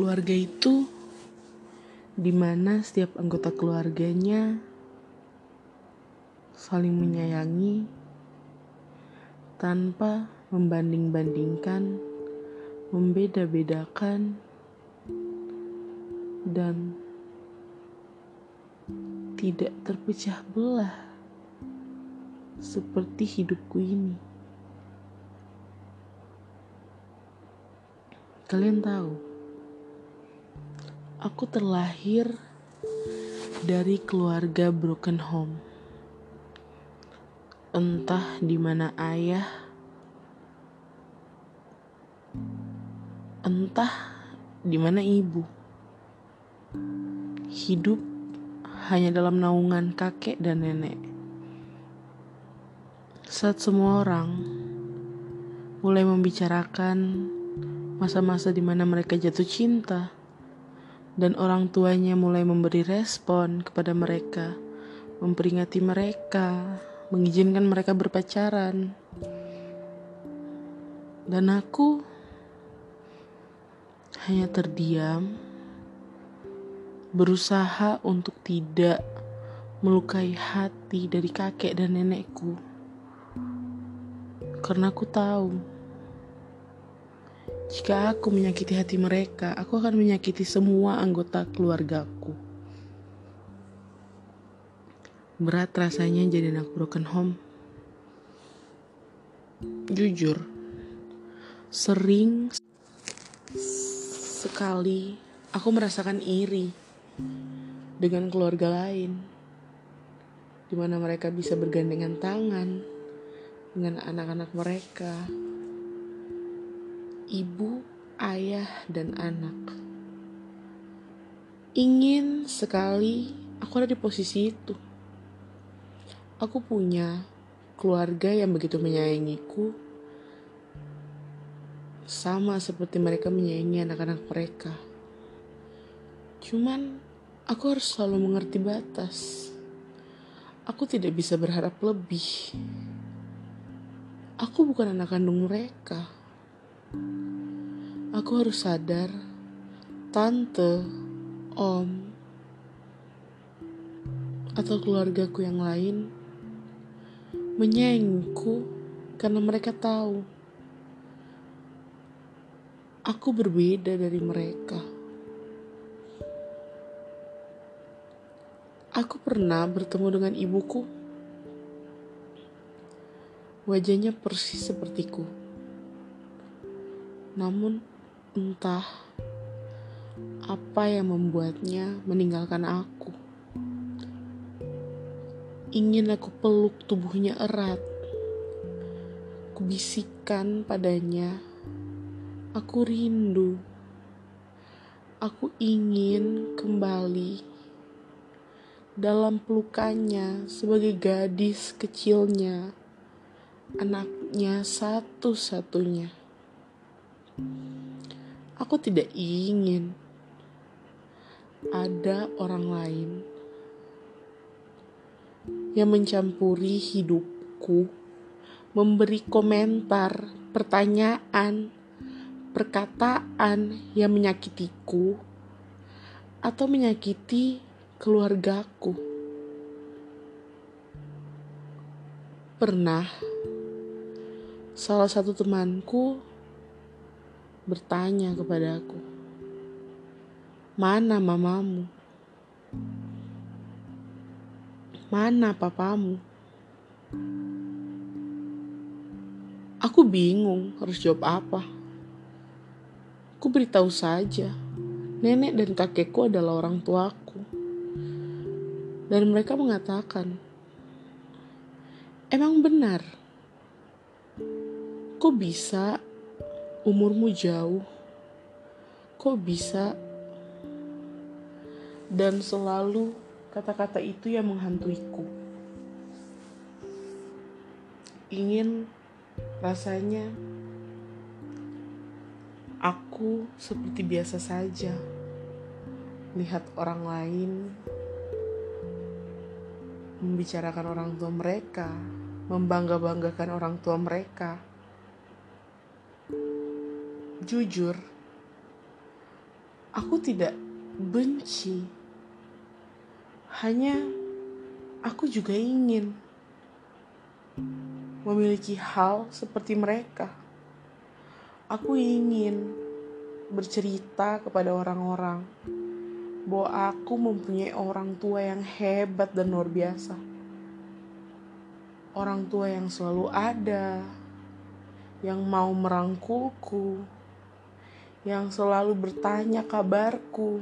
Keluarga itu di mana setiap anggota keluarganya saling menyayangi tanpa membanding-bandingkan, membeda-bedakan, dan tidak terpecah belah seperti hidupku ini. Kalian tahu, aku terlahir dari keluarga broken home. Entah di mana ayah, entah di mana ibu. Hidup hanya dalam naungan kakek dan nenek. Saat semua orang mulai membicarakan masa-masa di mana mereka jatuh cinta, dan orang tuanya mulai memberi respon kepada mereka, memperingati mereka, mengizinkan mereka berpacaran. Dan aku hanya terdiam, berusaha untuk tidak melukai hati dari kakek dan nenekku, karena aku tahu jika aku menyakiti hati mereka, aku akan menyakiti semua anggota keluargaku. Berat rasanya jadi anak broken home. Jujur, sering sekali aku merasakan iri dengan keluarga lain, di mana mereka bisa bergandengan tangan dengan anak-anak mereka ibu, ayah, dan anak. Ingin sekali aku ada di posisi itu. Aku punya keluarga yang begitu menyayangiku, sama seperti mereka menyayangi anak-anak mereka. Cuman, aku harus selalu mengerti batas. Aku tidak bisa berharap lebih. Aku bukan anak kandung mereka Aku harus sadar, tante, om, atau keluargaku yang lain menyayangiku karena mereka tahu aku berbeda dari mereka. Aku pernah bertemu dengan ibuku. Wajahnya persis sepertiku namun entah apa yang membuatnya meninggalkan aku. Ingin aku peluk tubuhnya erat. Kubisikkan padanya, aku rindu. Aku ingin kembali dalam pelukannya sebagai gadis kecilnya, anaknya satu-satunya. Aku tidak ingin ada orang lain yang mencampuri hidupku, memberi komentar, pertanyaan, perkataan yang menyakitiku atau menyakiti keluargaku. Pernah salah satu temanku bertanya kepadaku, "Mana mamamu? Mana papamu?" Aku bingung harus jawab apa. Aku beritahu saja, nenek dan kakekku adalah orang tuaku. Dan mereka mengatakan, emang benar, kok bisa umurmu jauh, kok bisa? Dan selalu kata-kata itu yang menghantuiku. Ingin rasanya aku seperti biasa saja lihat orang lain membicarakan orang tua mereka, membangga-banggakan orang tua mereka jujur, Aku tidak benci, hanya aku juga ingin memiliki hal seperti mereka. Aku ingin bercerita kepada orang-orang bahwa aku mempunyai orang tua yang hebat dan luar biasa. Orang tua yang selalu ada, yang mau merangkulku, yang selalu bertanya kabarku,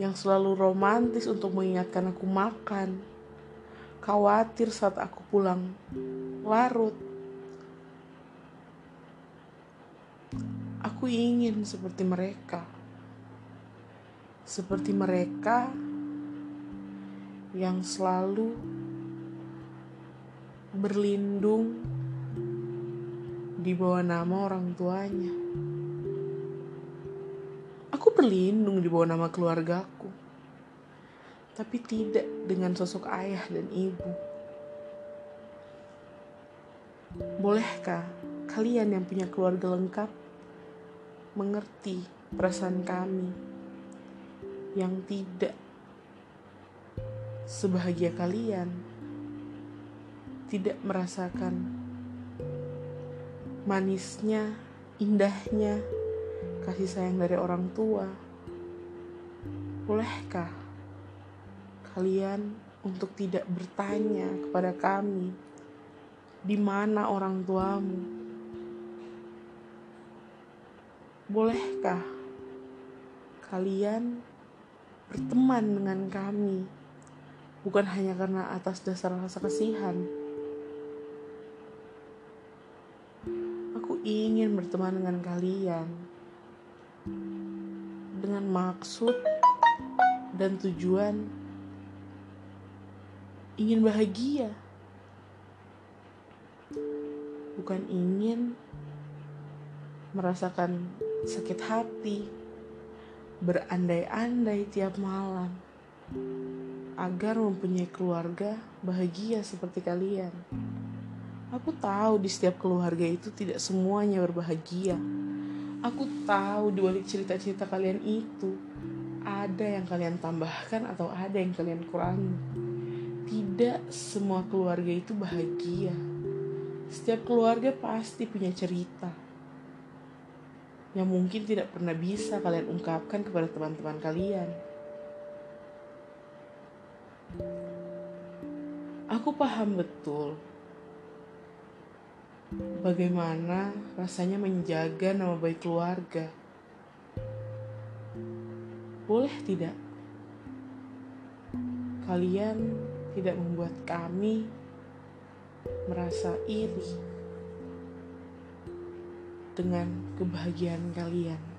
yang selalu romantis untuk mengingatkan aku makan, khawatir saat aku pulang larut. Aku ingin seperti mereka, seperti mereka yang selalu berlindung di bawah nama orang tuanya. Aku berlindung di bawah nama keluargaku, tapi tidak dengan sosok ayah dan ibu. Bolehkah kalian yang punya keluarga lengkap mengerti perasaan kami yang tidak sebahagia kalian, tidak merasakan manisnya, indahnya kasih sayang dari orang tua. Bolehkah kalian untuk tidak bertanya kepada kami di mana orang tuamu? Bolehkah kalian berteman dengan kami bukan hanya karena atas dasar rasa kasihan? Ingin berteman dengan kalian dengan maksud dan tujuan ingin bahagia, bukan ingin merasakan sakit hati, berandai-andai tiap malam agar mempunyai keluarga bahagia seperti kalian. Aku tahu di setiap keluarga itu tidak semuanya berbahagia. Aku tahu di balik cerita-cerita kalian itu ada yang kalian tambahkan atau ada yang kalian kurangi. Tidak semua keluarga itu bahagia. Setiap keluarga pasti punya cerita yang mungkin tidak pernah bisa kalian ungkapkan kepada teman-teman kalian. Aku paham betul Bagaimana rasanya menjaga nama baik keluarga? Boleh tidak? Kalian tidak membuat kami merasa iri dengan kebahagiaan kalian.